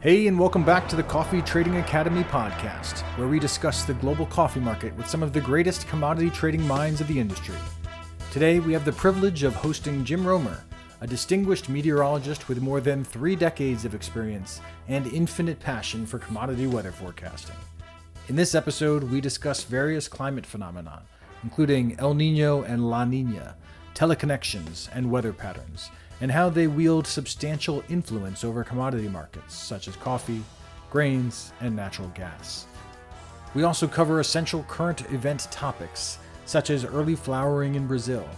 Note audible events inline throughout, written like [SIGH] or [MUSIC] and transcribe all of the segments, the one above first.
Hey, and welcome back to the Coffee Trading Academy podcast, where we discuss the global coffee market with some of the greatest commodity trading minds of the industry. Today, we have the privilege of hosting Jim Roemer, a distinguished meteorologist with more than three decades of experience and infinite passion for commodity weather forecasting. In this episode, we discuss various climate phenomena, including El Nino and La Nina, teleconnections, and weather patterns and how they wield substantial influence over commodity markets such as coffee, grains, and natural gas. We also cover essential current event topics such as early flowering in Brazil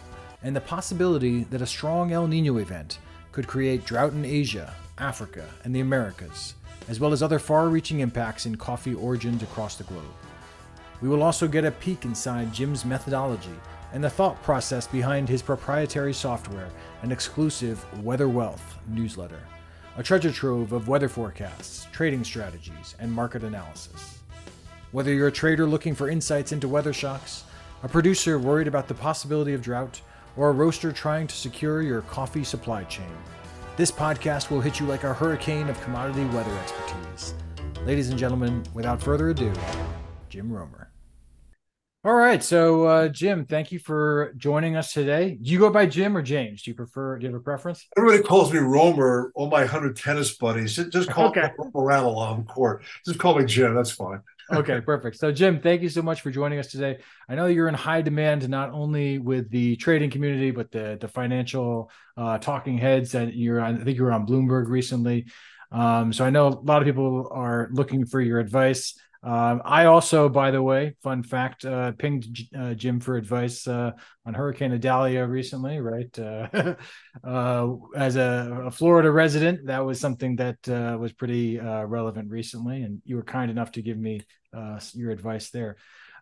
and the possibility that a strong El Nino event could create drought in Asia, Africa, and the Americas, as well as other far reaching impacts in coffee origins across the globe. We will also get a peek inside Jim's methodology and the thought process behind his proprietary software and exclusive Weather Wealth newsletter, a treasure trove of weather forecasts, trading strategies, and market analysis. Whether you're a trader looking for insights into weather shocks, a producer worried about the possibility of drought, or a roaster trying to secure your coffee supply chain, this podcast will hit you like a hurricane of commodity weather expertise. Ladies and gentlemen, without further ado, Jim Roemer. All right. So, uh, Jim, thank you for joining us today. Do you go by Jim or James? Do you prefer, do you have a preference? Everybody calls me Roemer. All my 100 tennis buddies just call okay. me around a lot court. Just call me Jim. That's fine. okay, [LAUGHS] perfect. So, Jim, thank you so much for joining us today. I know you're in high demand not only with the trading community, but the the financial uh, talking heads. And you're, on, I think you were on Bloomberg recently. Um, so I know a lot of people are looking for your advice. Um, I also, by the way, fun fact, uh, pinged uh, Jim for advice uh, on Hurricane Idalia recently, right? Uh, [LAUGHS] uh, as a, a, Florida resident, that was something that uh, was pretty relevant recently, and you were kind enough to give me your advice there.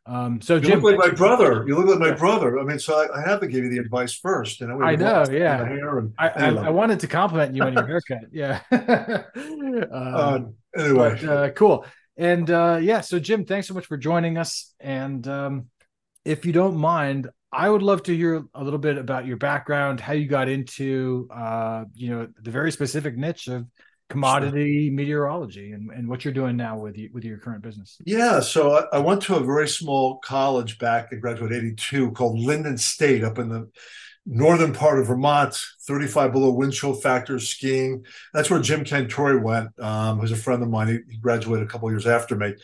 Um, so you Jim, look like my brother. You look like my brother. I mean, so I, I have to give you the advice first. You know, I know. Yeah. And, I, I, I, wanted to compliment you on your haircut. Yeah. [LAUGHS] um, anyway, but, cool. And uh, yeah, so Jim, thanks so much for joining us. And um, if you don't mind, I would love to hear a little bit about your background, how you got into, uh, you know, the very specific niche of commodity sure. meteorology and, and what you're doing now with you, with your current business. Yeah, so I, I went to a very small college back in graduate '82 called Lyndon State up in the northern part of Vermont, 35 below wind chill factor skiing. That's where Jim Cantore went, um, who's a friend of mine. He, he graduated a couple years after me.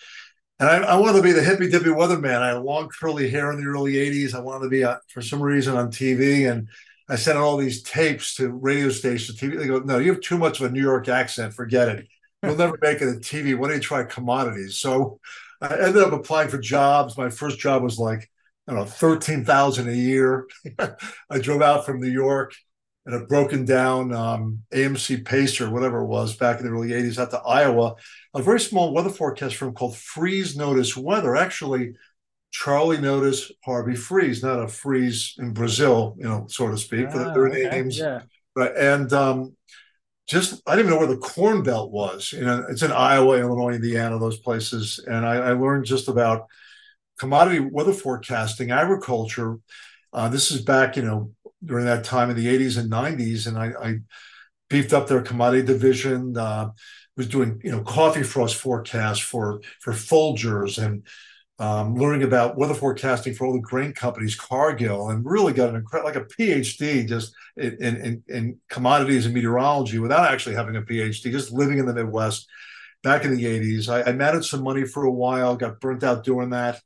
And I, I, wanted to be the hippy dippy weatherman. I had long curly hair in the early 80s. I wanted to be, uh, for some reason, on TV. And I sent all these tapes to radio stations, TV. They go, no, you have too much of a New York accent. Forget it. You'll never make it on TV. Why don't you try commodities? So I ended up applying for jobs. My first job was like I don't know, 13,000 a year. [LAUGHS] I drove out from New York in a broken down um, AMC Pacer, whatever it was, back in the early 80s out to Iowa. A very small weather forecast firm called Freese-Notis Weather. Actually, Charlie Notis, Harvey Freese, not a freeze in Brazil, you know, so to speak, ah, their okay. names. Yeah. Right. And um, just, I didn't even know where the Corn Belt was. You know, it's in Iowa, Illinois, Indiana, those places. And I, I learned just about – commodity weather forecasting, agriculture. Uh, this is back, you know, during that time in the 80s and 90s, and I, I beefed up their commodity division. Uh, was doing, you know, coffee frost forecasts for for Folgers and um, learning about weather forecasting for all the grain companies, Cargill, and really got an incredible, like a PhD just in, in, in commodities and meteorology without actually having a PhD, just living in the Midwest back in the 80s. I, I managed some money for a while, got burnt out doing that.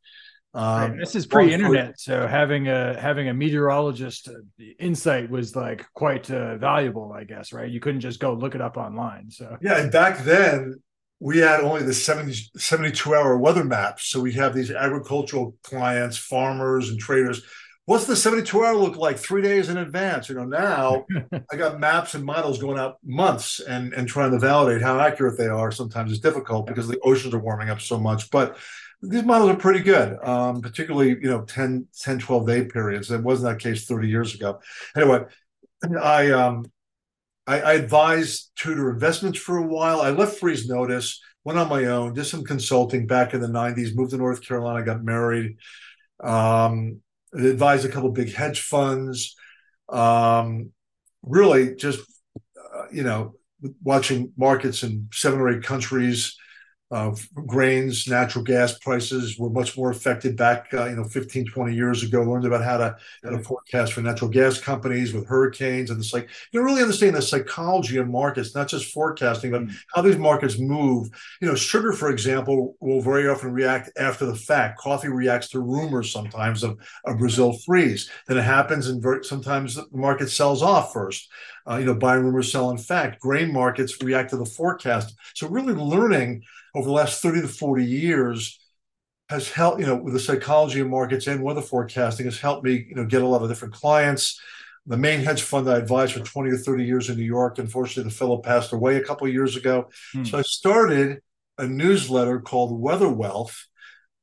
Um, this is pre-internet, so having a having a meteorologist uh, insight was like quite uh, valuable, I guess. Right? You couldn't just go look it up online. So yeah, and back then we had only the 70, 72 hour weather maps. So we have these agricultural clients, farmers, and traders. What's the 72 hour look like three days in advance? You know, now [LAUGHS] I got maps and models going out months and, and trying to validate how accurate they are. Sometimes it's difficult because the oceans are warming up so much. But these models are pretty good, um, particularly, you know, 10, 10, 12 day periods. That wasn't that case 30 years ago. Anyway, I, um, I, I advised Tudor Investments for a while. I left Freese-Notis, went on my own, did some consulting back in the 90s, moved to North Carolina, got married, um, advised a couple big hedge funds. Um, really just, uh, you know, watching markets in seven or eight countries uh, grains, natural gas prices were much more affected back, uh, you know, 15, 20 years ago. Learned about how to how to forecast for natural gas companies with hurricanes and it's like you really understand the psychology of markets, not just forecasting, but mm. how these markets move. You know, sugar, for example, will very often react after the fact. Coffee reacts to rumors sometimes of a Brazil freeze. Then it happens, and very, sometimes the market sells off first. Uh, you know, buying rumors, sell in fact. Grain markets react to the forecast. So really learning over the last 30 to 40 years has helped, you know, with the psychology of markets and weather forecasting has helped me, you know, get a lot of different clients. The main hedge fund I advised for 20 or 30 years in New York, unfortunately, the fellow passed away a couple of years ago. Hmm. So I started a newsletter called Weather Wealth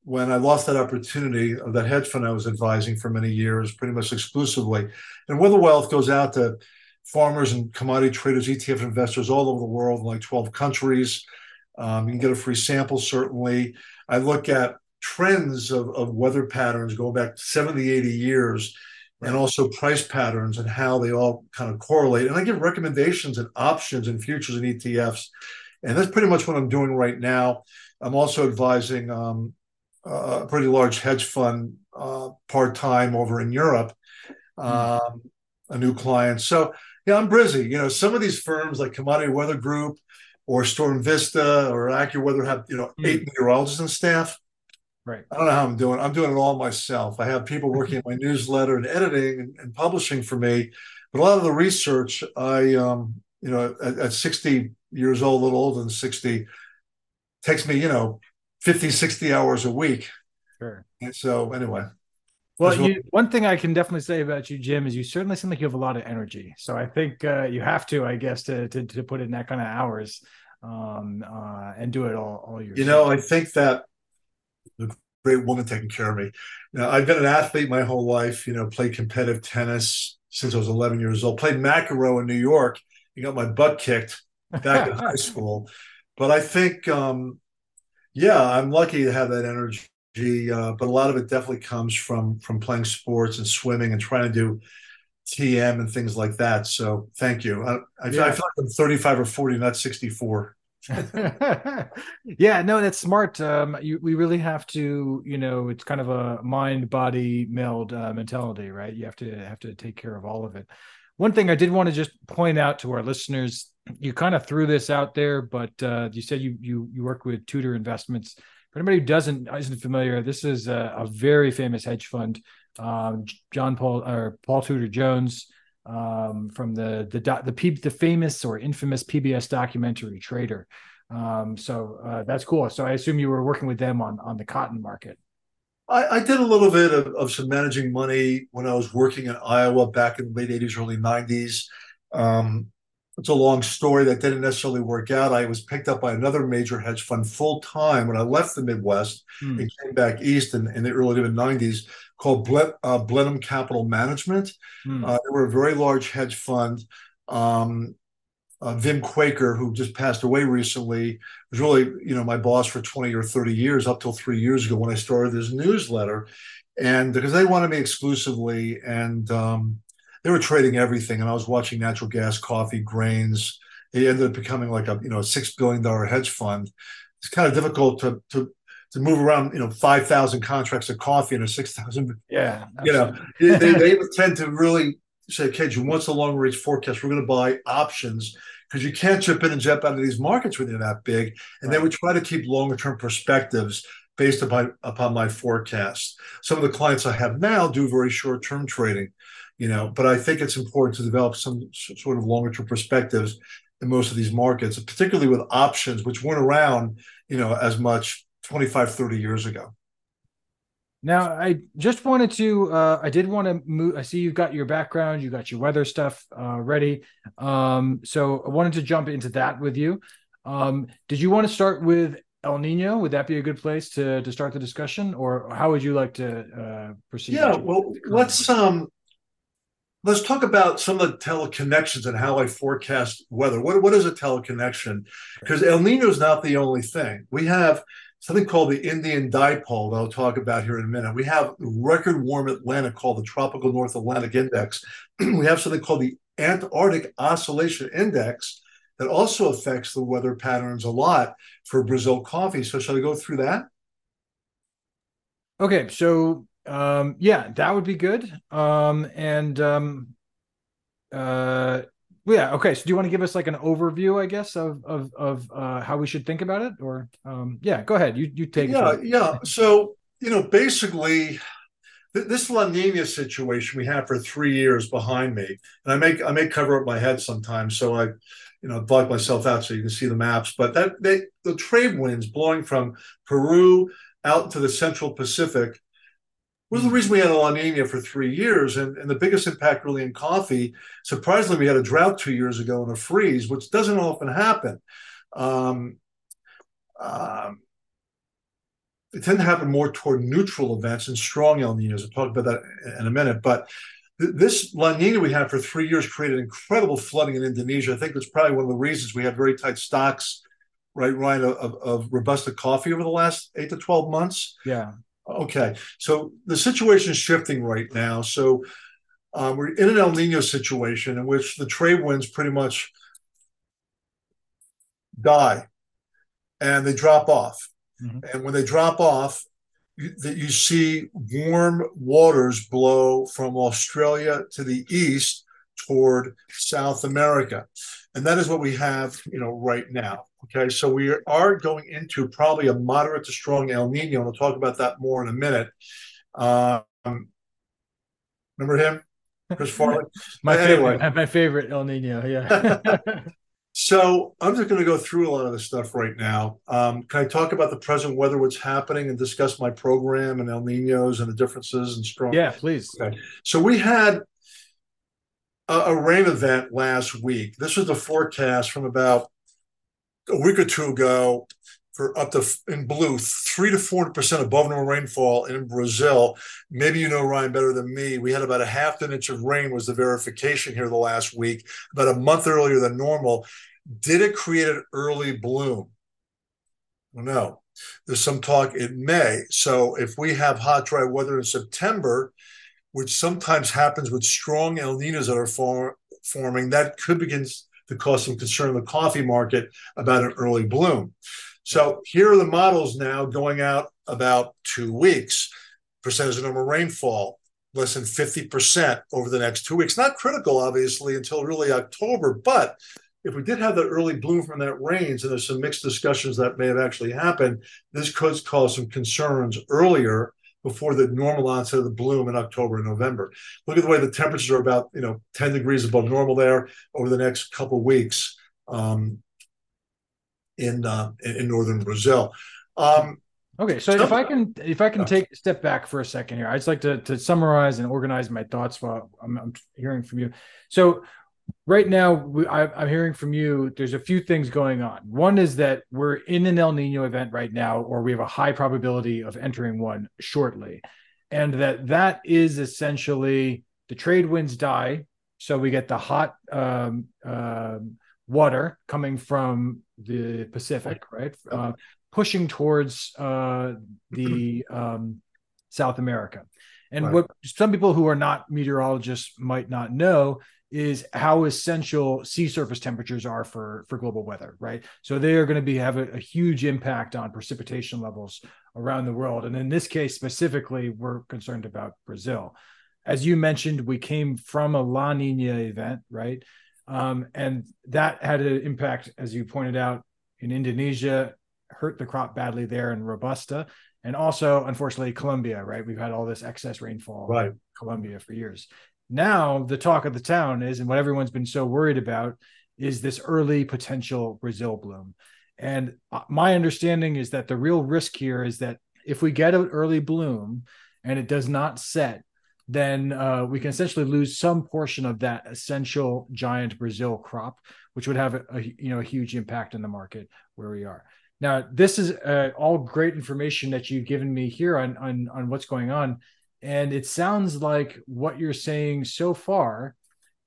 when I lost that opportunity of that hedge fund I was advising for many years, pretty much exclusively. And Weather Wealth goes out to farmers and commodity traders, ETF investors all over the world in like 12 countries. Um, you can get a free sample, certainly. I look at trends of, of weather patterns going back 70, 80 years, and also price patterns and how they all kind of correlate. And I give recommendations and options and futures and ETFs. And that's pretty much what I'm doing right now. I'm also advising um, a pretty large hedge fund uh, part time over in Europe, hmm. um, a new client. So, yeah, I'm busy. You know, some of these firms like Commodity Weather Group, or Storm Vista or AccuWeather have you know mm. eight meteorologists and staff. Right. I don't know how I'm doing. I'm doing it all myself. I have people [LAUGHS] working in my newsletter and editing and, and, publishing for me, but a lot of the research, I um, you know, at, at 60 years old, a little older than 60, takes me you know 50, 60 hours a week. Sure. And so anyway. Well, you, one thing I can definitely say about you, Jim, is you certainly seem like you have a lot of energy. So I think uh, you have to, I guess, to, to, to put in that kind of hours um, uh, and do it all all year. You know, I think that the great woman taking care of me. Now, I've been an athlete my whole life. You know, played competitive tennis since I was 11 years old. Played McEnroe in New York. You got my butt kicked back in [LAUGHS] high school. But I think, um, yeah, I'm lucky to have that energy uh, but a lot of it definitely comes from from playing sports and swimming and trying to do TM and things like that. So thank you. I, I, yeah. I feel like I'm 35 or 40, not 64. [LAUGHS] yeah, no, that's smart. Um, you, we really have to, you know, it's kind of a mind body meld uh, mentality, right? You have to have to take care of all of it. One thing I did want to just point out to our listeners, you kind of threw this out there, but uh, you said you you you work with Tudor Investments for anybody who doesn't isn't familiar, this is a, a very famous hedge fund. Um, John Paul or Paul Tudor Jones um, from the the the, the, the famous or infamous PBS documentary Trader. Um, so uh, that's cool. So I assume you were working with them on on the cotton market. I, I did a little bit of, of, some managing money when I was working in Iowa back in the late 80s, early 90s. Um, it's a long story that didn't necessarily work out. I was picked up by another major hedge fund full time when I left the Midwest mm. and came back east in, in the early to mid 90s called Ble- uh, Blenheim Capital Management. Mm. Uh, they were a very large hedge fund. Um, uh, Wim Kooyker, who just passed away recently, was really you know my boss for 20 or 30 years up till three years ago when I started this newsletter. And because they wanted me exclusively, and um, they were trading everything, and I was watching natural gas, coffee, grains. It ended up becoming like a you know a six billion dollar hedge fund. It's kind of difficult to to to move around you know five thousand contracts of coffee and a six thousand. Yeah, you know they, they [LAUGHS] tend to really say, "Okay, you what's the long range forecast? We're going to buy options." Because you can't chip in and jump out of these markets when they're that big, and right. they would try to keep longer term perspectives based upon upon my forecast. Some of the clients I have now do very short term trading you know but i think it's important to develop some sort of longer term perspectives in most of these markets particularly with options which weren't around you know as much 25 30 years ago. Now i just wanted to uh, i did want to move i see you've got your background you got your weather stuff uh, ready. Um, so i wanted to jump into that with you. Um, did you want to start with El Nino, would that be a good place to to start the discussion, or how would you like to uh, proceed? Yeah, well, let's um, let's talk about some of the teleconnections and how I forecast weather. What, what is a teleconnection? Because El Nino is not the only thing. We have something called the Indian Dipole that I'll talk about here in a minute. We have record warm Atlantic called the Tropical North Atlantic Index. [CLEARS THROAT] we have something called the Antarctic Oscillation Index that also affects the weather patterns a lot for Brazil coffee. So, shall I go through that? Okay, so um, yeah, that would be good. Um, and um, uh, yeah, okay. So, do you want to give us like an overview, I guess, of of of uh, how we should think about it, or um, yeah, go ahead. You you take yeah, yeah. So you know, basically, this La Nina situation we had for three years behind me, and I make I may cover up my head sometimes, so I, you know, block myself out so you can see the maps. But that they the trade winds blowing from Peru out to the Central Pacific was the reason we had a La Nina for three years, and, and the biggest impact really in coffee. Surprisingly, we had a drought two years ago and a freeze, which doesn't often happen. Um, um, it tend to happen more toward neutral events and strong El Ninos. I'll talk about that in a minute. But th- this La Nina we had for three years created incredible flooding in Indonesia. I think that's probably one of the reasons we had very tight stocks, right, Ryan, of, of Robusta coffee over the last eight to 12 months. Yeah. Okay. So the situation is shifting right now. So um, we're in an El Nino situation in which the trade winds pretty much die and they drop off. Mm-hmm. And when they drop off, that you see warm waters blow from Australia to the east toward South America. And that is what we have, you know, right now. Okay, so we are going into probably a moderate to strong El Nino, and we'll talk about that more in a minute. Um, remember him, Chris [LAUGHS] Farley? my anyway. favorite, my favorite El Nino. Yeah. [LAUGHS] [LAUGHS] So I'm just going to go through a lot of this stuff right now. Um, can I talk about the present weather, what's happening, and discuss my program and El Ninos and the differences and strong? Yeah, please. Okay. So we had a, a rain event last week. This was the forecast from about a week or two ago for up to in blue three to four percent above normal rainfall in Brazil. Maybe you know Ryan better than me. We had about a half an inch of rain was the verification here the last week, about a month earlier than normal. Did it create an early bloom? No. There's some talk it may. So if we have hot, dry weather in September, which sometimes happens with strong El Ninos that are for, forming, that could begin to cause some concern in the coffee market about an early bloom. So here are the models now going out about two weeks. Percentage of normal rainfall, less than 50% over the next two weeks. Not critical, obviously, until really October, but if we did have that early bloom from that rains, and there's some mixed discussions that may have actually happened, this could cause some concerns earlier before the normal onset of the bloom in October and November. Look at the way the temperatures are about, you know, 10 degrees above normal there over the next couple weeks. Um, in uh, in northern Brazil. Um, okay, so, so, if I can if I can uh, take a step back for a second here, I'd just like to to summarize and organize my thoughts while I'm, I'm hearing from you. So right now we, I, am hearing from you there's a few things going on one is that we're in an el nino event right now or we have a high probability of entering one shortly and that that is essentially the trade winds die so we get the hot um, um, water coming from the Pacific, right? Uh, pushing towards uh, the um, South America. And right. what some people who are not meteorologists might not know is how essential sea surface temperatures are for for global weather, right? So they are going to be have a, a huge impact on precipitation levels around the world. And in this case specifically, we're concerned about Brazil. As you mentioned, we came from a La Nina event, right? Um, and that had an impact, as you pointed out, in Indonesia, hurt the crop badly there in Robusta. And also, unfortunately, Colombia, right? We've had all this excess rainfall right. in Colombia for years. Now, the talk of the town is, and what everyone's been so worried about, is this early potential Brazil bloom. And uh, my understanding is that the real risk here is that if we get an early bloom and it does not set, then uh, we can essentially lose some portion of that essential giant Brazil crop, which would have a, a you know a huge impact in the market where we are. Now, this is uh, all great information that you've given me here on, on on what's going on, and it sounds like what you're saying so far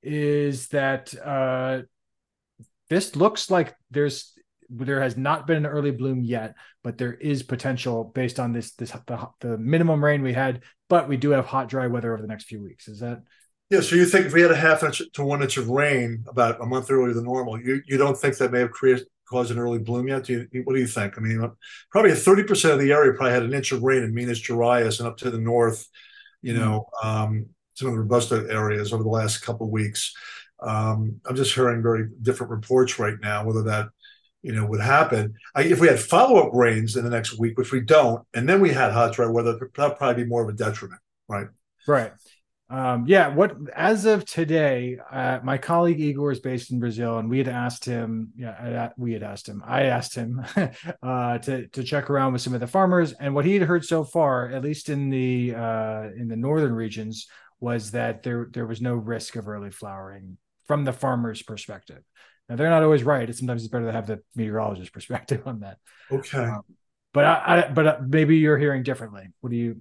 is that uh, this looks like there's there has not been an early bloom yet, but there is potential based on this this the, the minimum rain we had. But we do have hot, dry weather over the next few weeks. Is that Yeah, so you think if we had a half inch to one inch of rain about a month earlier than normal, you, you don't think that may have created caused an early bloom yet? Do you, what do you think? I mean, probably 30% of the area probably had an inch of rain in Minas Gerais and up to the north, you hmm. know, um, some of the Robusta areas over the last couple of weeks. Um, I'm just hearing very different reports right now, whether that, you know, would happen. I, if we had follow-up rains in the next week, which we don't, and then we had hot, dry weather, that'd probably be more of a detriment, right? Right. Um, yeah, what as of today, uh, my colleague Igor is based in Brazil, and we had asked him. Yeah, we had asked him. I asked him [LAUGHS] uh, to to check around with some of the farmers, and what he had heard so far, at least in the uh, in the northern regions, was that there there was no risk of early flowering from the farmer's perspective. Now they're not always right. It's sometimes it's better to have the meteorologist [LAUGHS] perspective on that. Okay. Um, but I, I, but uh, maybe you're hearing differently. What do you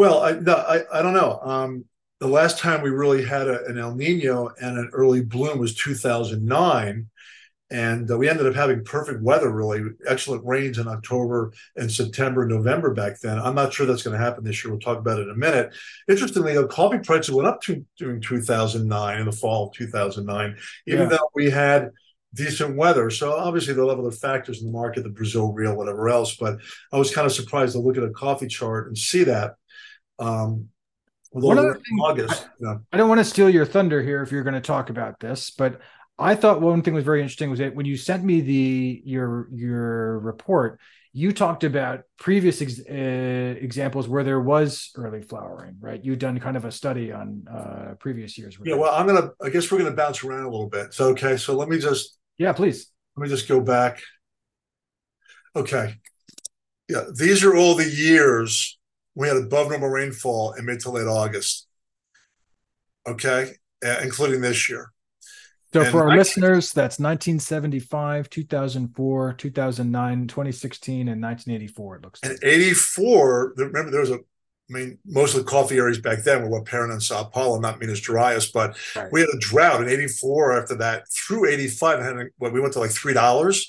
well, I, no, I, I don't know. Um, the last time we really had a, an El Nino and an early bloom was 2009. And uh, we ended up having perfect weather, really excellent rains in October and September, November back then. I'm not sure that's going to happen this year. We'll talk about it in a minute. Interestingly, the coffee prices went up to, during 2009, in the fall of 2009, even yeah. though we had decent weather. So obviously there are other factors in the market, the Brazil real, whatever else. But I was kind of surprised to look at a coffee chart and see that. Um, One other thing, August, I, yeah. I don't want to steal your thunder here if you're going to talk about this, but I thought one thing was very interesting was that when you sent me the your your report, you talked about previous ex, uh, examples where there was early flowering, right? You'd done kind of a study on uh, previous years. Yeah, well, I'm gonna. I guess we're gonna bounce around a little bit. So okay, so let me just. Yeah, please. Let me just go back. Okay. Yeah, these are all the years we had above normal rainfall in mid to late August. Okay, uh, including this year. So and for our listeners, that's 1975, 2004, 2009, 2016, and 1984. It looks. And like. 84. Remember, there was a. I mean, most of the coffee areas back then were what Paraná and Sao Paulo, not Minas Gerais, but right. we had a drought in 84 after that through 85. Had, what, we went to like $3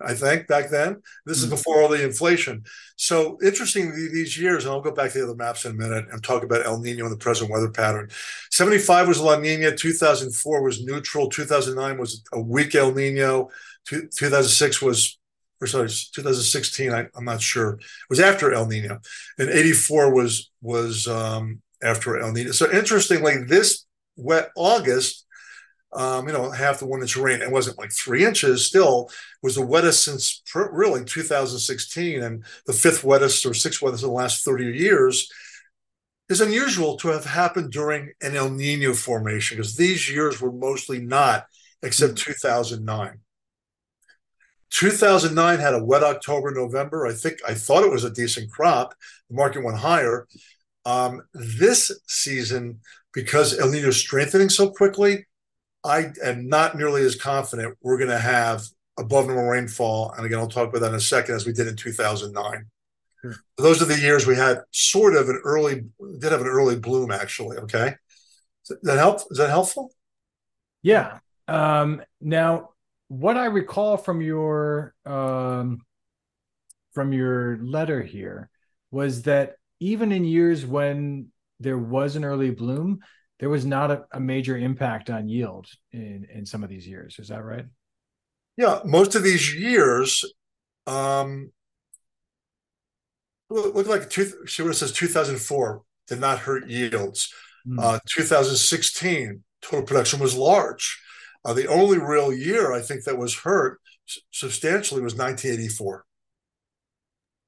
I think back then. This is hmm. before all the inflation. So interesting these years, and I'll go back to the other maps in a minute and talk about El Nino and the present weather pattern. 75 was La Nina, 2004 was neutral, 2009 was a weak El Nino, 2006 was or sorry, 2016. I, am not sure. It was after El Nino, and 84 was was um, after El Nino. So interestingly, this wet August um, you know, half the one inch rain. It wasn't like three inches. Still, was the wettest since really 2016, and the fifth wettest or sixth wettest in the last 30 years. Is unusual to have happened during an El Nino formation because these years were mostly not, except mm-hmm. 2009. 2009 had a wet October, November. I think I thought it was a decent crop. The market went higher. Um, this season, because El Nino is strengthening so quickly, I am not nearly as confident we're going to have above normal rainfall. And again, I'll talk about that in a second, as we did in 2009. Hmm. Those are the years we had sort of an early, did have an early bloom, actually. Okay. Does that help? Is that helpful? Yeah. Um, now, what I recall from your um, from your letter here was that even in years when there was an early bloom, there was not a, a major impact on yield in in some of these years. Is that right? Yeah, most of these years, um, look like two, see what it says 2004 did not hurt yields. Mm. Uh, 2016 total production was large. Uh, the only real year I think that was hurt substantially was 1984.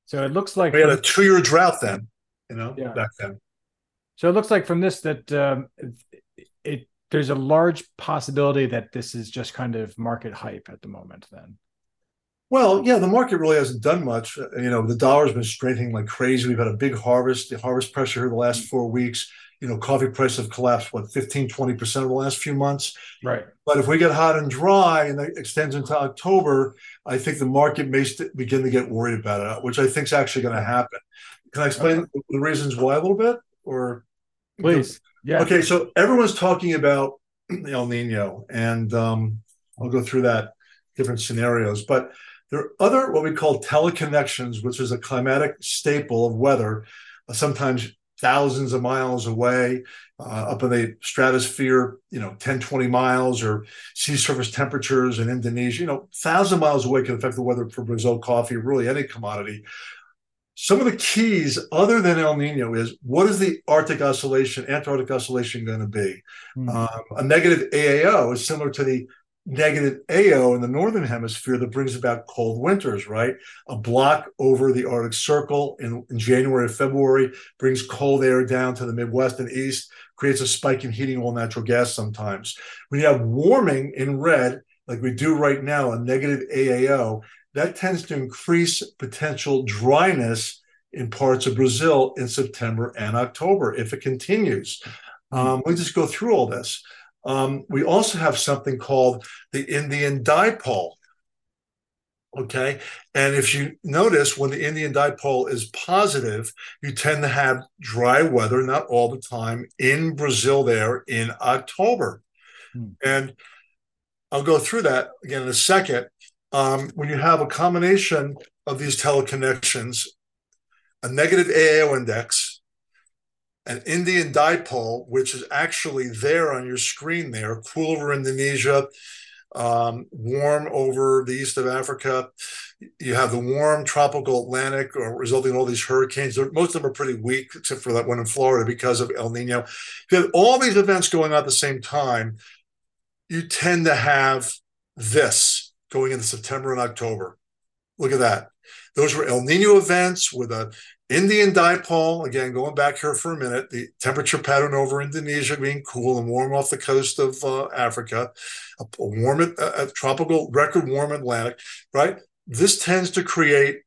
So it looks like we had a two-year drought then, you know, yeah. back then. So it looks like from this that um, it, there's a large possibility that this is just kind of market hype at the moment. Then. Well, yeah, the market really hasn't done much. Uh, you know, the dollar's been strengthening like crazy. We've had a big harvest, the harvest pressure here the last four weeks. You know, coffee prices have collapsed, what, 15, 20% over the last few months. Right. But if we get hot and dry and it extends into October, I think the market may st- begin to get worried about it, which I think is actually going to happen. Can I explain okay. the reasons why a little bit? Or Please. Yeah. Okay. So everyone's talking about El Nino, and um, I'll go through that different scenarios. But there are other what we call teleconnections, which is a climatic staple of weather, sometimes thousands of miles away, uh, up in the stratosphere, you know, 10, 20 miles, or sea surface temperatures in Indonesia, you know, thousand miles away can affect the weather for Brazil coffee, really any commodity. Some of the keys, other than El Nino, is what is the Arctic oscillation, Antarctic oscillation going to be? Mm. Um, a negative AAO is similar to the negative AO in the northern hemisphere that brings about cold winters, right? A block over the Arctic Circle in, in January or February brings cold air down to the Midwest and East, creates a spike in heating oil, natural gas sometimes. When you have warming in red, like we do right now, a negative AAO, that tends to increase potential dryness in parts of Brazil in September and October if it continues. Um, we just go through all this. Um, we also have something called the Indian dipole. Okay. And if you notice, when the Indian dipole is positive, you tend to have dry weather, not all the time, in Brazil there in October. Hmm. And I'll go through that again in a second. Um, when you have a combination of these teleconnections, a negative AAO index, an Indian dipole, which is actually there on your screen there, cool over Indonesia, um, warm over the east of Africa. You have the warm tropical Atlantic, or uh, resulting in all these hurricanes. Most of them are pretty weak, except for that one in Florida because of El Nino. You have all these events going on at the same time. You tend to have this going into September and October. Look at that. Those were El Nino events with a Indian dipole, again, going back here for a minute, the temperature pattern over Indonesia being cool and warm off the coast of uh, Africa, a, a warm, a, a tropical record warm Atlantic, right? This tends to create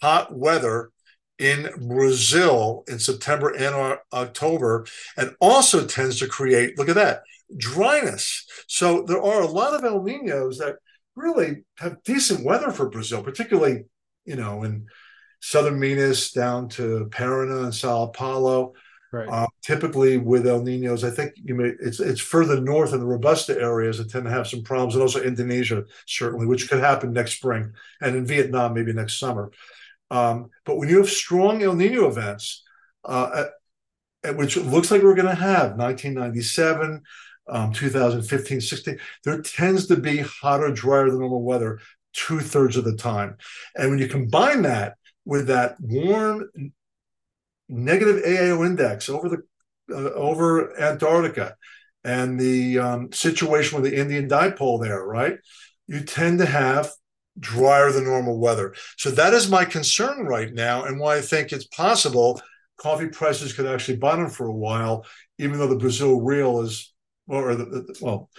hot weather in Brazil in September and October, and also tends to create, look at that, dryness. So there are a lot of El Ninos that really have decent weather for Brazil, particularly, you know, in southern Minas down to Paraná and Sao Paulo. Right. Uh, typically with El Ninos, I think you may it's it's further north in the Robusta areas that tend to have some problems, and also Indonesia certainly, which could happen next spring, and in Vietnam maybe next summer. Um, but when you have strong El Nino events, uh, at, at which looks like we're going to have 1997, um, 2015, 16, there tends to be hotter, drier than normal weather two thirds of the time, and when you combine that with that warm negative AAO index over the uh, over Antarctica and the um, situation with the Indian dipole there, right? You tend to have drier than normal weather. So that is my concern right now, and why I think it's possible coffee prices could actually bottom for a while, even though the Brazil real is, or the, the well,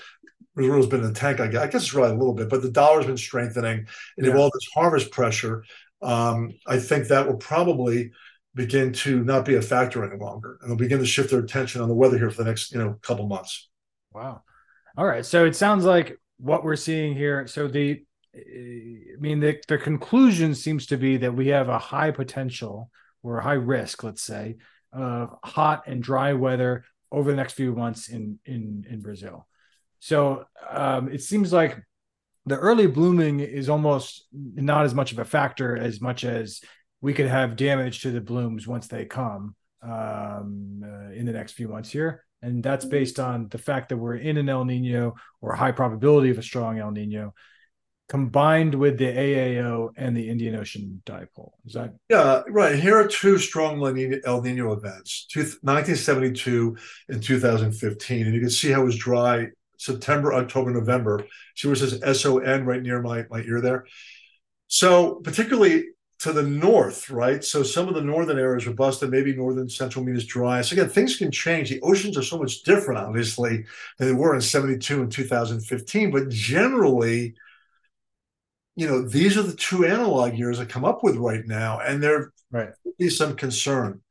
Brazil's been in the tank. I guess, I guess it's really a little bit, but the dollar's been strengthening, and yeah. if all this harvest pressure, um, I think that will probably begin to not be a factor any longer, and they'll begin to shift their attention on the weather here for the next you know couple months. Wow. All right. So it sounds like what we're seeing here. So the, I mean, the the conclusion seems to be that we have a high potential or a high risk, let's say, of hot and dry weather over the next few months in in in Brazil. So um, it seems like the early blooming is almost not as much of a factor as much as we could have damage to the blooms once they come um, uh, in the next few months here. And that's mm-hmm. based on the fact that we're in an El Nino or high probability of a strong El Nino combined with the AAO and the Indian Ocean dipole. Is that? Yeah, right. Here are two strong El Nino events 1972 and 2015. And you can see how it was dry September, October, November. See where it says SON right near my, my ear there? So, particularly to the north, right? So, some of the northern areas are busted, maybe northern central Minas dry. So, again, things can change. The oceans are so much different, obviously, than they were in 72 and 2015. But generally, you know, these are the two analog years I come up with right now, and there right. be some concern.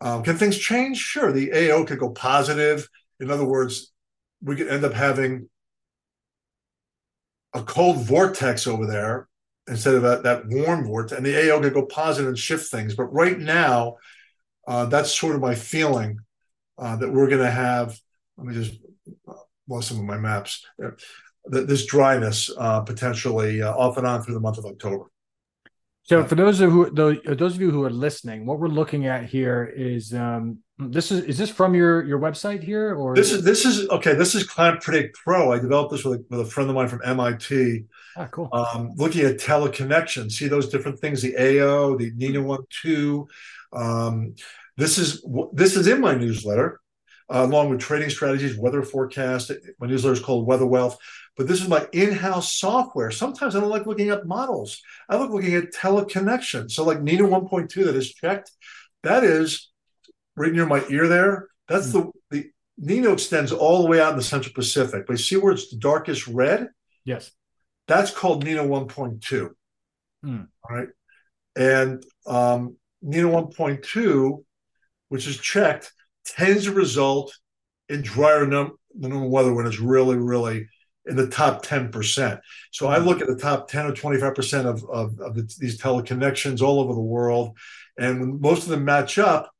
Um, can things change? Sure. The AO could go positive. In other words, we could end up having a cold vortex over there instead of that, that warm vortex. And the AO could go positive and shift things. But right now, uh, that's sort of my feeling uh, that we're going to have. Let me just uh, lost some of my maps. Uh, this dryness uh, potentially uh, off and on through the month of October. So, for those of who those of you who are listening, what we're looking at here is um, This is is this from your your website here or this is this is okay. This is Climate Predict Pro. I developed this with a, with a friend of mine from MIT. Ah, cool. Um, looking at teleconnection, see those different things, the AO, the Nina one two. Um, this is this is in my newsletter, uh, along with trading strategies, weather forecast. My newsletter is called Weather Wealth, but this is my in-house software. Sometimes I don't like looking at models. I like looking at teleconnection. So like Nina 1.2 that is checked, that is right near my ear there. That's mm-hmm. the the Nino extends all the way out in the Central Pacific. But you see where it's the darkest red? Yes. That's called Nino 1.2. Mm. All right. And um, Nino 1.2, which is checked, tends to result in drier num- normal weather when it's really, really in the top 10%. So I hmm. look at the top 10 or 25% of, of, of the, these teleconnections all over the world. And when most of them match up,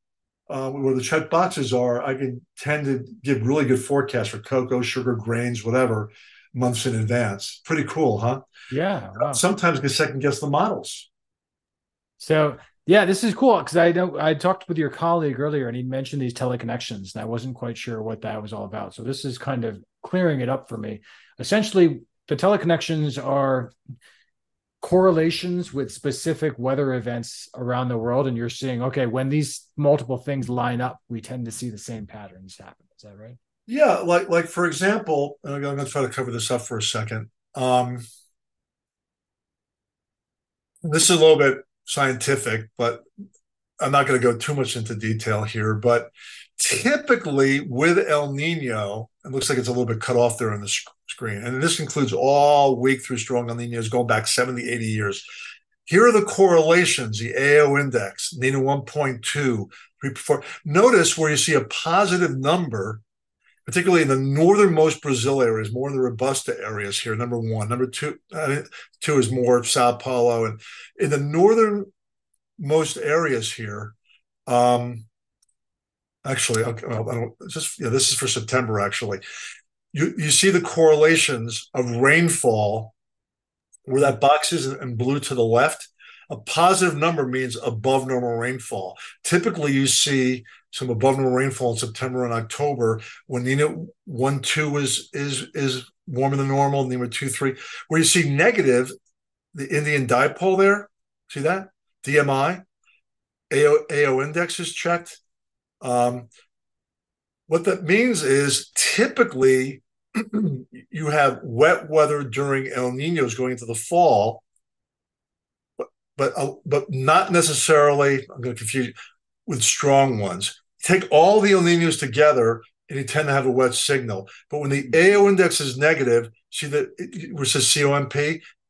uh, where the check boxes are, I can tend to give really good forecasts for cocoa, sugar, grains, whatever, months in advance. Pretty cool, huh? Yeah. Wow. Sometimes I can second guess the models. So yeah, this is cool because I know I talked with your colleague earlier and he mentioned these teleconnections and I wasn't quite sure what that was all about. So this is kind of clearing it up for me. Essentially, the teleconnections are correlations with specific weather events around the world and you're seeing okay when these multiple things line up we tend to see the same patterns happen is that right yeah like like for example i'm going to try to cover this up for a second um this is a little bit scientific but i'm not going to go too much into detail here but typically with el nino it looks like it's a little bit cut off there on the screen. And this includes all week through strong El Ninos going back 70, 80 years. Here are the correlations, the AO index, Nina 1.2, 3, 4. Notice where you see a positive number, particularly in the northernmost Brazil areas, more in the Robusta areas here, number one. Number two, uh, two is more of Sao Paulo. And in the northernmost areas here, um, actually, I don't, just, yeah, this is for September, actually you, you see the correlations of rainfall where that box is in blue to the left. A positive number means above normal rainfall. Typically, you see some above normal rainfall in September and October when know one two is is is warmer than normal, Nina two three. Where you see negative, the Indian dipole there. See that DMI, AO, AO index is checked. Um, what that means is typically [CLEARS THROAT] you have wet weather during El Ninos going into the fall, but but, uh, but not necessarily. I'm going to confuse you, with strong ones. Take all the El Ninos together, and you tend to have a wet signal. But when the AO index is negative, see that which says COMP,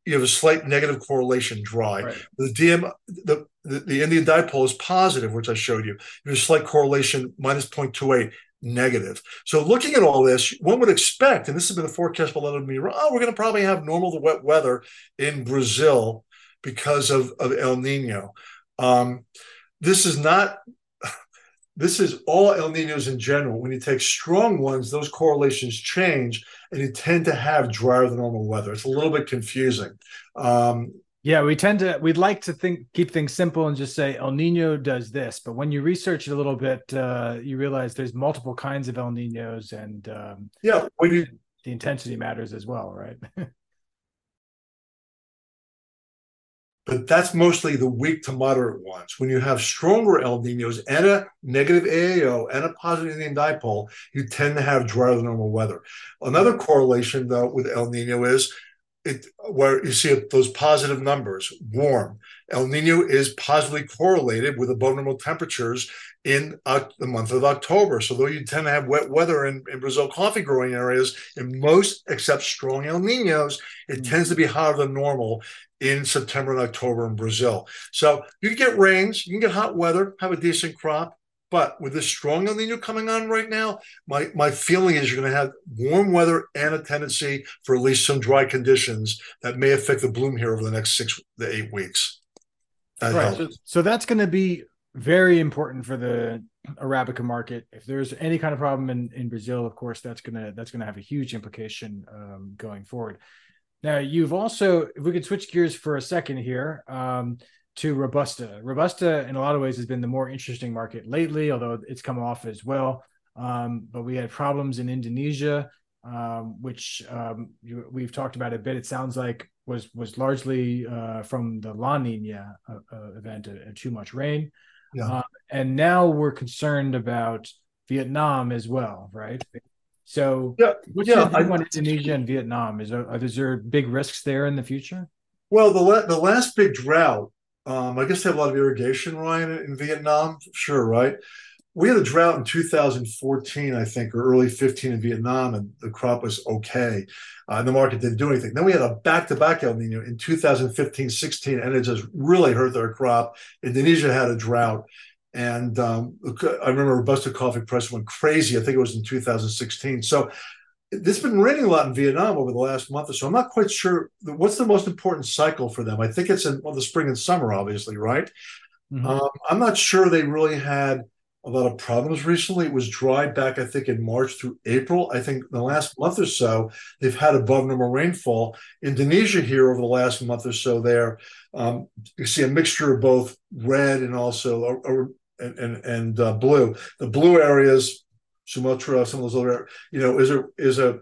you have a slight negative correlation dry. Right. The DM the, the, Indian dipole is positive, which I showed you. There's a slight correlation minus 0.28 negative. So looking at all this, one would expect, and this has been the forecast by a lot of me, oh, we're going to probably have normal to wet weather in Brazil because of, of El Nino. Um, this is not [SIGHS] this is all El Ninos in general. When you take strong ones, those correlations change and you tend to have drier than normal weather. It's a little bit confusing. Um, yeah, we tend to we'd like to think keep things simple and just say El Nino does this, but when you research it a little bit, uh, you realize there's multiple kinds of El Ninos, and um, yeah, when you the intensity matters as well, right? [LAUGHS] but that's mostly the weak to moderate ones. When you have stronger El Ninos and a negative AAO and a positive Indian dipole, you tend to have drier than normal weather. Another correlation, though, with El Nino is it where you see those positive numbers, warm. El Nino is positively correlated with above normal temperatures in uh, the month of October. So though you tend to have wet weather in, in Brazil coffee growing areas, in most except strong El Ninos, it mm-hmm. tends to be hotter than normal in September and October in Brazil. So you can get rains, you can get hot weather, have a decent crop. But with this strong El Nino coming on right now, my, my feeling is you're going to have warm weather and a tendency for at least some dry conditions that may affect the bloom here over the next six to eight weeks. That right. So, so, that's going to be very important for the Arabica market. If there's any kind of problem in, in Brazil, of course, that's gonna that's gonna have a huge implication um, going forward. Now, you've also, if we could switch gears for a second here, um, to Robusta. Robusta, in a lot of ways, has been the more interesting market lately, although it's come off as well. Um, but we had problems in Indonesia, um, which um, you, we've talked about a bit. It sounds like was was largely uh, from the La Nina uh, uh, event, uh, too much rain. Yeah. Uh, and now we're concerned about Vietnam as well, right? So, yeah, what's yeah, view on Indonesia and Vietnam? Is there, is there big risks there in the future? Well, the la- the last big drought, um, I guess they have a lot of irrigation, Ryan, in Vietnam. Sure, right? We had a drought in 2014, I think, or early 15 in Vietnam, and the crop was okay. Uh, and the market didn't do anything. Then we had a back-to-back El Nino in 2015, 16, and it just really hurt their crop. Indonesia had a drought. And um, I remember Robusta coffee Press went crazy. I think it was in 2016. So it's been raining a lot in Vietnam over the last month or so. I'm not quite sure what's the most important cycle for them. I think it's in well, the spring and summer, obviously, right? Mm-hmm. Um, I'm not sure they really had a lot of problems recently. It was dry back, I think, in March through April. I think the last month or so, they've had above normal rainfall. Indonesia here over the last month or so, there um, you see a mixture of both red and also and and, and uh, blue. The blue areas, Sumatra, some of those other, you know, is a is a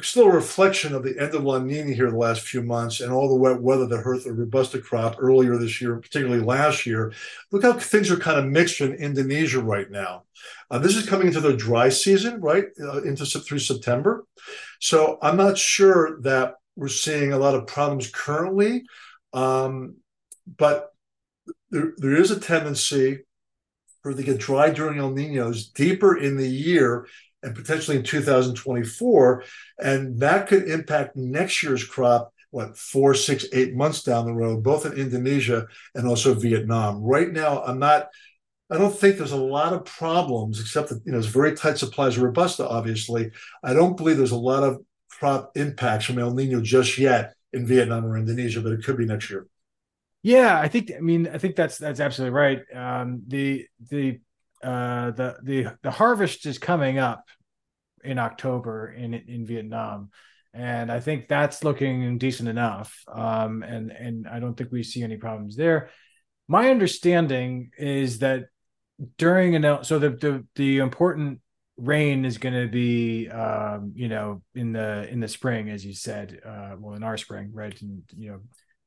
still a reflection of the end of La Nina here the last few months and all the wet weather that hurt the Robusta crop earlier this year, particularly last year. Look how things are kind of mixed in Indonesia right now. Uh, this is coming into the dry season, right, uh, into through September. So I'm not sure that we're seeing a lot of problems currently, um, but there, there is a tendency for to get dry during El Ninos deeper in the year and potentially in 2024. And that could impact next year's crop, what, four, six, eight months down the road, both in Indonesia and also Vietnam. Right now, I'm not. I don't think there's a lot of problems, except that you know it's very tight supplies of robusta. Obviously, I don't believe there's a lot of crop impacts from El Nino just yet in Vietnam or Indonesia, but it could be next year. Yeah, I think. I mean, I think that's that's absolutely right. Um, the the uh, the the the harvest is coming up in October in in Vietnam, and I think that's looking decent enough. Um, and and I don't think we see any problems there. My understanding is that during an so the the the important rain is going to be um, you know in the in the spring as you said uh, well in our spring right and you know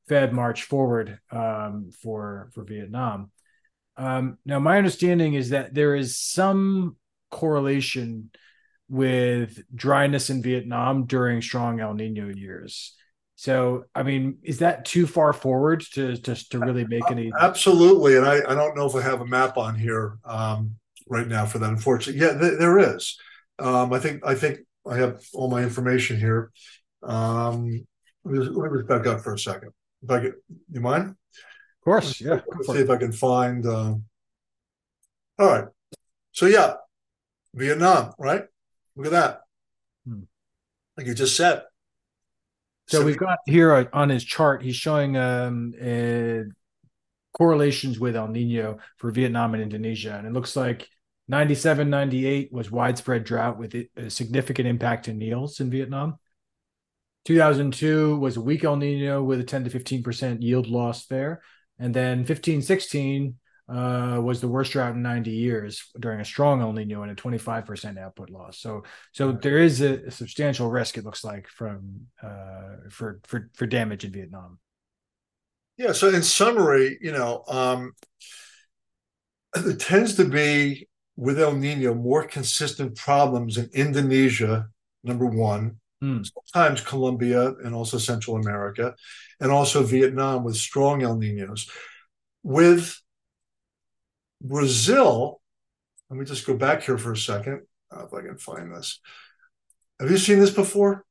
Feb march forward um, for for Vietnam. Um, now, my understanding is that there is some correlation with dryness in Vietnam during strong El Nino years. So, I mean, is that too far forward to to, to really make any? Absolutely, and I, I don't know if I have a map on here um, right now for that. Unfortunately, yeah, th- there is. Um, I think I think I have all my information here. Um, let me, let me just back up for a second. If I could, you mind? Of course, yeah. Let's see if I can find. Uh... All right. So yeah, Vietnam, right? Look at that. Hmm. Like you just said. So, so we've got here on his chart, he's showing um, uh, correlations with El Nino for Vietnam and Indonesia. And it looks like 97, 98 was widespread drought with a significant impact in meals in Vietnam. 2002 was a weak El Nino with a 10 to 15% yield loss there. And then 15, 16 uh, was the worst drought in 90 years during a strong El Nino and a 25% output loss. So, so there is a, a substantial risk, it looks like, from uh, for, for, for damage in Vietnam. Yeah. So, in summary, you know, um, there tends to be with El Nino more consistent problems in Indonesia, number one, Mm. Sometimes Colombia and also Central America, and also Vietnam with strong El Ninos. With Brazil, let me just go back here for a second, if I can find this. Have you seen this before?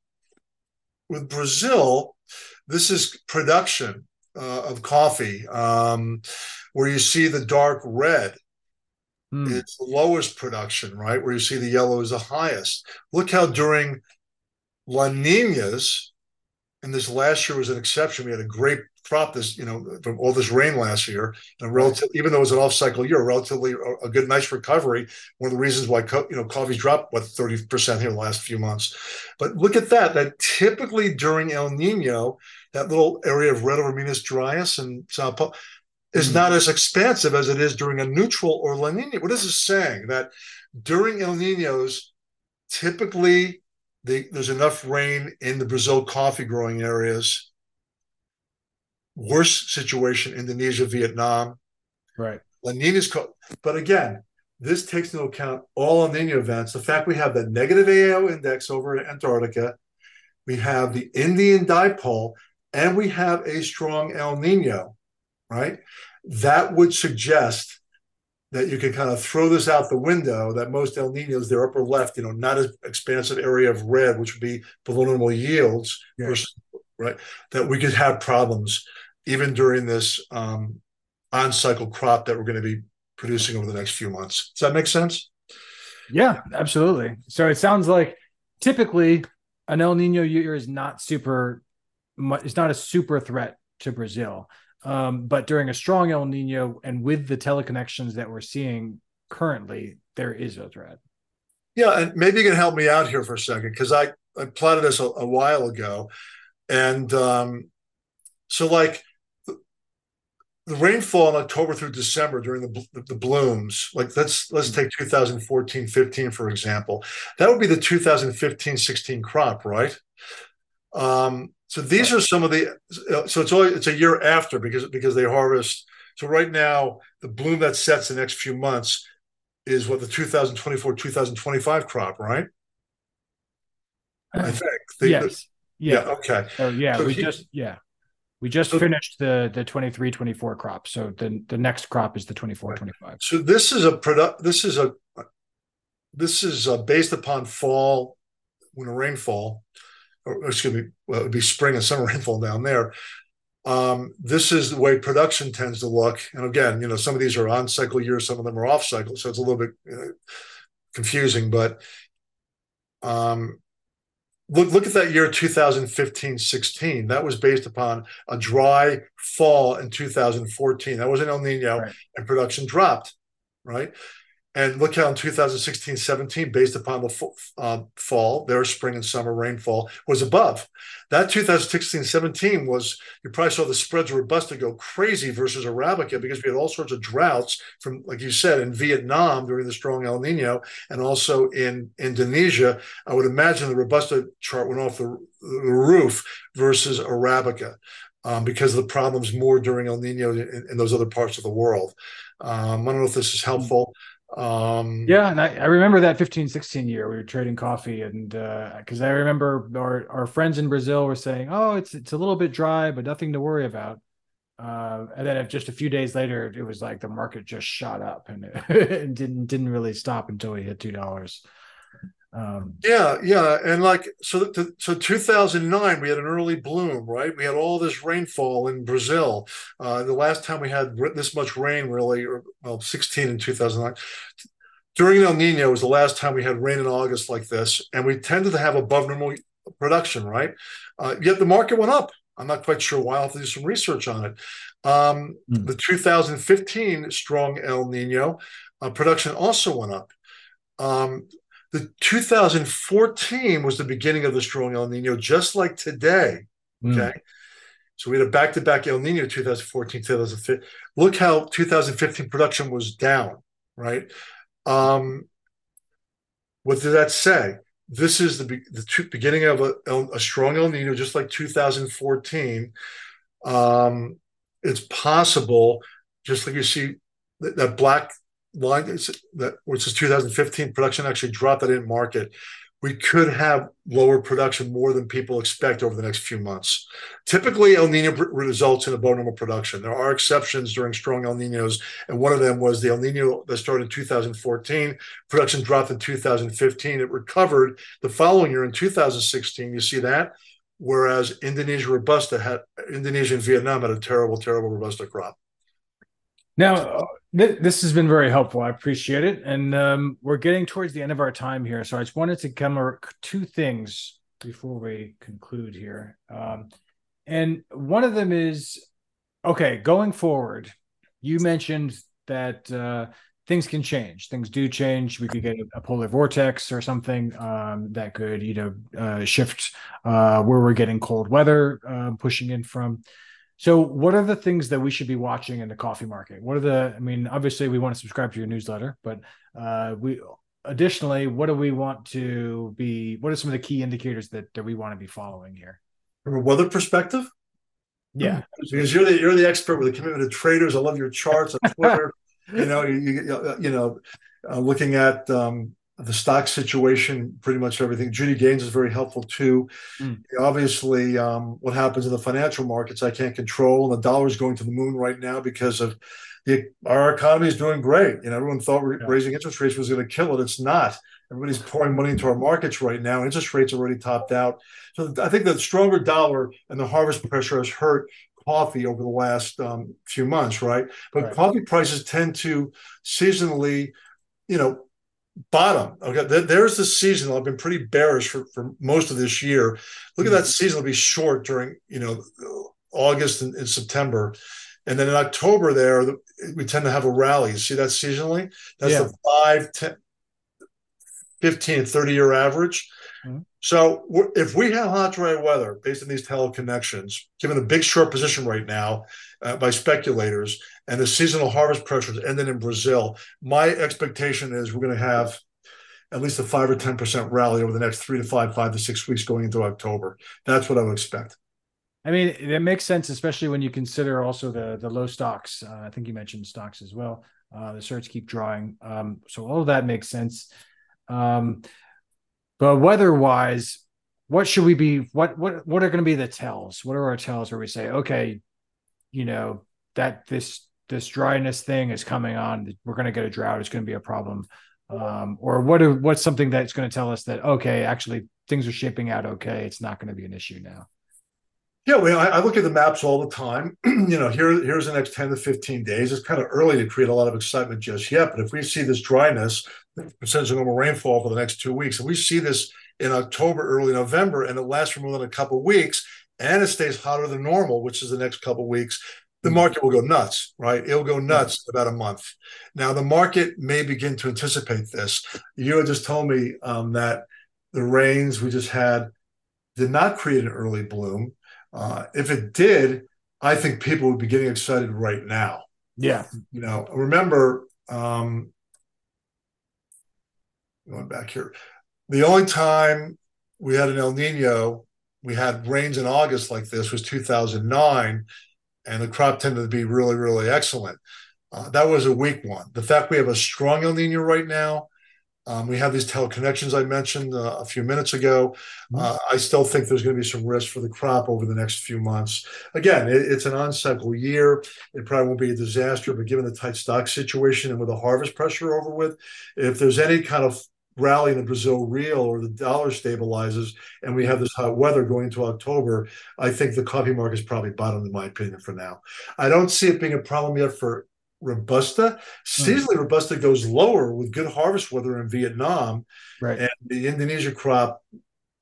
With Brazil, this is production uh, of coffee, um, where you see the dark red mm. is the lowest production, right? Where you see the yellow is the highest. Look how during La Ninas, and this last year was an exception. We had a great crop this, you know, from all this rain last year, and relative, even though it was an off-cycle year, relatively a, good, nice recovery. One of the reasons why co- you know coffee's dropped what thirty percent here the last few months. But look at that. That typically during El Nino, that little area of red over Minas Gerais and Sao Paulo, is mm. not as expansive as it is during a neutral or La Nina. What is this saying? That during El Ninos, typically there's enough rain in the Brazil coffee growing areas. Worse situation, Indonesia, Vietnam. Right. La Nina's, co- but again, this takes into account all El Nino events. The fact we have the negative AAO index over in Antarctica, we have the Indian dipole, and we have a strong El Nino, right? That would suggest that you can kind of throw this out the window that most El Ninos, their upper left, you know, not as expansive area of red, which would be below normal yields, yeah. versus, right? That we could have problems even during this um, on cycle crop that we're going to be producing over the next few months. Does that make sense? Yeah, absolutely. So it sounds like typically an El Nino year is not super, it's not a super threat to Brazil. Um, but during a strong El Nino and with the teleconnections that we're seeing currently, there is a threat. Yeah, and maybe you can help me out here for a second because I, I plotted this a, a while ago. And um, so, like, the rainfall in October through December during the, the, the blooms, like let's let's take 2014, 15 for example. That would be the 2015, 16 crop, right? Um, so these are some of the. So it's only it's a year after because because they harvest. So right now, the bloom that sets the next few months is what the 2024 2025 crop, right? [CLEARS THROAT] I think. The, yes. The, yeah. yeah. Okay. Oh yeah, so we he, just yeah. We just so, finished the the 23 24 crop. So the the next crop is the 24 25. So this is a product this is a this is uh, based upon fall winter rainfall or excuse me, well, it would be spring and summer [LAUGHS] rainfall down there. Um, this is the way production tends to look. And again, you know, some of these are on cycle years, some of them are off cycle, so it's a little bit uh, confusing. But um, look look at that year 2015-16 that was based upon a dry fall in 2014 that was an el nino right. and production dropped right and look how in 2016 17, based upon the uh, fall, their spring and summer rainfall was above. That 2016 17 was, you probably saw the spreads of Robusta go crazy versus Arabica because we had all sorts of droughts from, like you said, in Vietnam during the strong El Nino and also in Indonesia. I would imagine the Robusta chart went off the, the roof versus Arabica. Um, because of the problems more during El Nino in, in, those other parts of the world. Um, I don't know if this is helpful. Um, yeah, and I, I, remember that 15, 16 year we were trading coffee, and because uh, I remember our, our friends in Brazil were saying, "Oh, it's it's a little bit dry, but nothing to worry about." Uh, and then just a few days later, it was like the market just shot up, and it, [LAUGHS] it didn't didn't really stop until we hit two dollars. Um, yeah, yeah, and like so, so 2009 we had an early bloom, right? We had all this rainfall in Brazil. Uh, the last time we had this much rain, really, or well, 16 in 2009. During El Nino was the last time we had rain in August like this, and we tended to have above normal production, right? Uh, yet the market went up. I'm not quite sure why. I'll have to do some research on it. Um, mm. The 2015 strong El Nino uh, production also went up. Um, the 2014 was the beginning of the strong El Nino, just like today. Hmm. Okay. Mm. So we had a back to back El Nino 2014, 2015. Look how 2015 production was down, right? Um, what did that say? This is the, the beginning of a, a, strong El Nino, just like 2014. Um, it's possible, just like you see that, that black line that which is 2015 production actually dropped that in market we could have lower production more than people expect over the next few months. Typically, El Nino results in above normal production. There are exceptions during strong El Ninos, and one of them was the El Nino that started in 2014. Production dropped in 2015. It recovered the following year in 2016. You see that? Whereas Indonesia Robusta had Indonesia and Vietnam had a terrible, terrible Robusta crop. Now, th- this has been very helpful. I appreciate it. And um, we're getting towards the end of our time here. So I just wanted to cover two things before we conclude here. Um, and one of them is okay, going forward, you mentioned that uh, things can change. Things do change. We could get a, polar vortex or something um, that could, you know, uh, shift uh, where we're getting cold weather uh, pushing in from. So, what are the things that we should be watching in the coffee market? What are the? I mean, obviously, we want to subscribe to your newsletter, but uh, we additionally, what do we want to be? What are some of the key indicators that that we want to be following here? From a weather perspective, yeah, because you're the you're the expert with the commitment to traders. I love your charts on Twitter. [LAUGHS] you know, you you, you know, uh, looking at um, the stock situation, pretty much everything. Judy Ganes is very helpful too. Mm. Obviously, um, what happens in the financial markets, I can't control. And the dollar is going to the moon right now because of the, our economy is doing great. You know, everyone thought yeah. raising interest rates was going to kill it. It's not. Everybody's pouring money into our markets right now. Interest rates already topped out. So I think the stronger dollar and the harvest pressure has hurt coffee over the last um, few months, right? But right. coffee prices tend to seasonally, you know, bottom. Okay, there's the season. I've been pretty bearish for, for most of this year. Look mm-hmm. at that season will be short during you know August and, and, September, and then in October there we tend to have a rally. You see that seasonally? That's yeah. the 5, 10, 15, 30 year average. So if we have hot dry weather based on these teleconnections, given the big short position right now uh, by speculators, and the seasonal harvest pressures ended in Brazil, my expectation is we're going to have at least a five or ten percent rally over the next three to five, five to six weeks going into October. That's what I would expect. I mean, it makes sense, especially when you consider also the the low stocks. Uh, I think you mentioned stocks as well. Uh, the certs keep drawing, um, so all of that makes sense. Um, but weather-wise, what should we be? What what what are going to be the tells? What are our tells where we say, okay, you know that this this dryness thing is coming on. We're going to get a drought. It's going to be a problem. Um, or what? Are, what's something that's going to tell us that okay, actually things are shaping out okay. It's not going to be an issue now. Yeah, well, I, I look at the maps all the time. [CLEARS THROAT] you know, here here's the next ten to fifteen days. It's kind of early to create a lot of excitement just yet. But if we see this dryness, percentage of normal rainfall for the next two weeks, and we see this in October, early November, and it lasts for more than a couple weeks, and it stays hotter than normal, which is the next couple weeks, the market will go nuts, right? It'll go nuts in about a month. Now, the market may begin to anticipate this. You had just told me um, that the rains we just had did not create an early bloom. Uh, if it did, I think people would be getting excited right now. Yeah. You know, remember, um, going back here, the only time we had an El Nino, we had rains in August like this was 2009 and the crop tended to be really, really excellent. Uh, that was a weak one. The fact we have a strong El Nino right now, um, we have these teleconnections I mentioned uh, a few minutes ago. Mm-hmm. Uh, I still think there's going to be some risk for the crop over the next few months. Again, it, it's an on-cycle year. It probably won't be a disaster, but given the tight stock situation and with the harvest pressure over with, if there's any kind of rally in the Brazil real or the dollar stabilizes and we have this hot weather going into October, I think the coffee market is probably bottomed, in my opinion, for now. I don't see it being a problem yet for Robusta. Seasonally, mm. Robusta goes lower with good harvest weather in Vietnam. Right. And the Indonesia crop,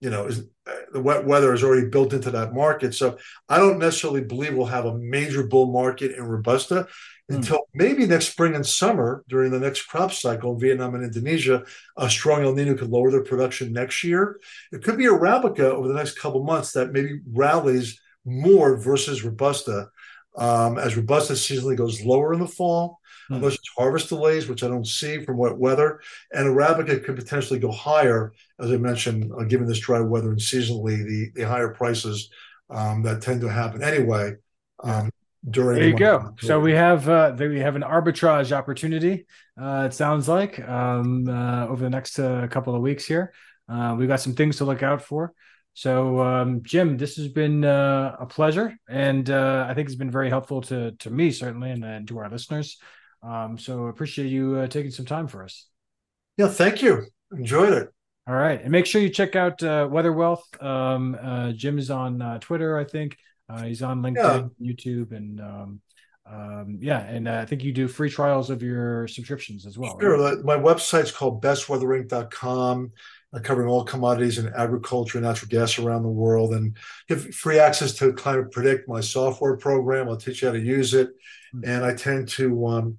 you know, is the wet weather is already built into that market. So I don't necessarily believe we'll have a major bull market in Robusta. Hmm. until maybe next spring and summer during the next crop cycle in Vietnam and Indonesia. A strong El Nino could lower their production next year. It could be Arabica over the next couple months that maybe rallies more versus Robusta. Um, as Robusta seasonally goes lower in the fall, mm. unless it's harvest delays, which I don't see from wet weather. And Arabica could potentially go higher, as I mentioned, uh, given this dry weather and seasonally the, the higher prices um, that tend to happen anyway. Um, during. There you go. So we have uh, we have an arbitrage opportunity. Uh, it sounds like um, uh, over the next uh, couple of weeks here, uh, we've got some things to look out for. So um, Jim, this has been uh, a pleasure, and uh, I think it's been very helpful to to me certainly, and, to our listeners. Um, so appreciate you uh, taking some time for us. Yeah, thank you. Enjoyed it. All right, and make sure you check out uh, Weather Wealth. Um, uh, Jim is on uh, Twitter, I think. Uh, he's on LinkedIn, yeah. YouTube, and um, um, yeah, and uh, I think you do free trials of your subscriptions as well. Sure. Right? My website's called bestweatherinc.com, uh, covering all commodities and agriculture and natural gas around the world. And give free access to Climate Predict, my software program. I'll teach you how to use it. Mm-hmm. And I tend to, um,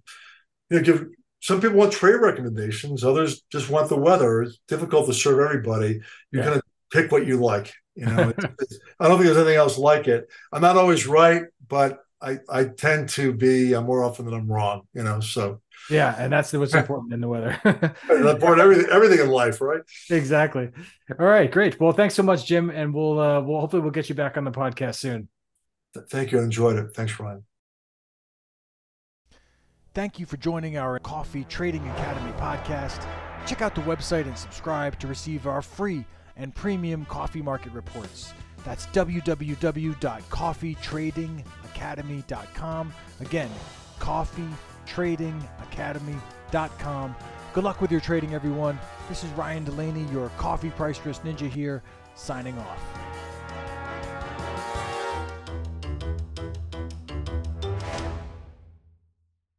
you know, give some people want trade recommendations, others just want the weather. It's difficult to serve everybody. You yeah. kind of pick what you like You know, it's, it's, I don't think there's anything else like it. I'm not always right, but I, I tend to be uh, more often than I'm wrong, you know. So yeah, and that's what's important in the weather. [LAUGHS] important everything everything in life, right? Exactly. All right, great. Well, thanks so much, Jim, and we'll uh, we'll hopefully we'll get you back on the podcast soon. Thank you. I enjoyed it. Thanks, Ryan. Thank you for joining our Coffee Trading Academy podcast. Check out the website and subscribe to receive our free and premium coffee market reports. That's www.coffeetradingacademy.com. Again, coffeetradingacademy.com. Good luck with your trading, everyone. This is Ryan Delaney, your coffee price risk ninja here, signing off.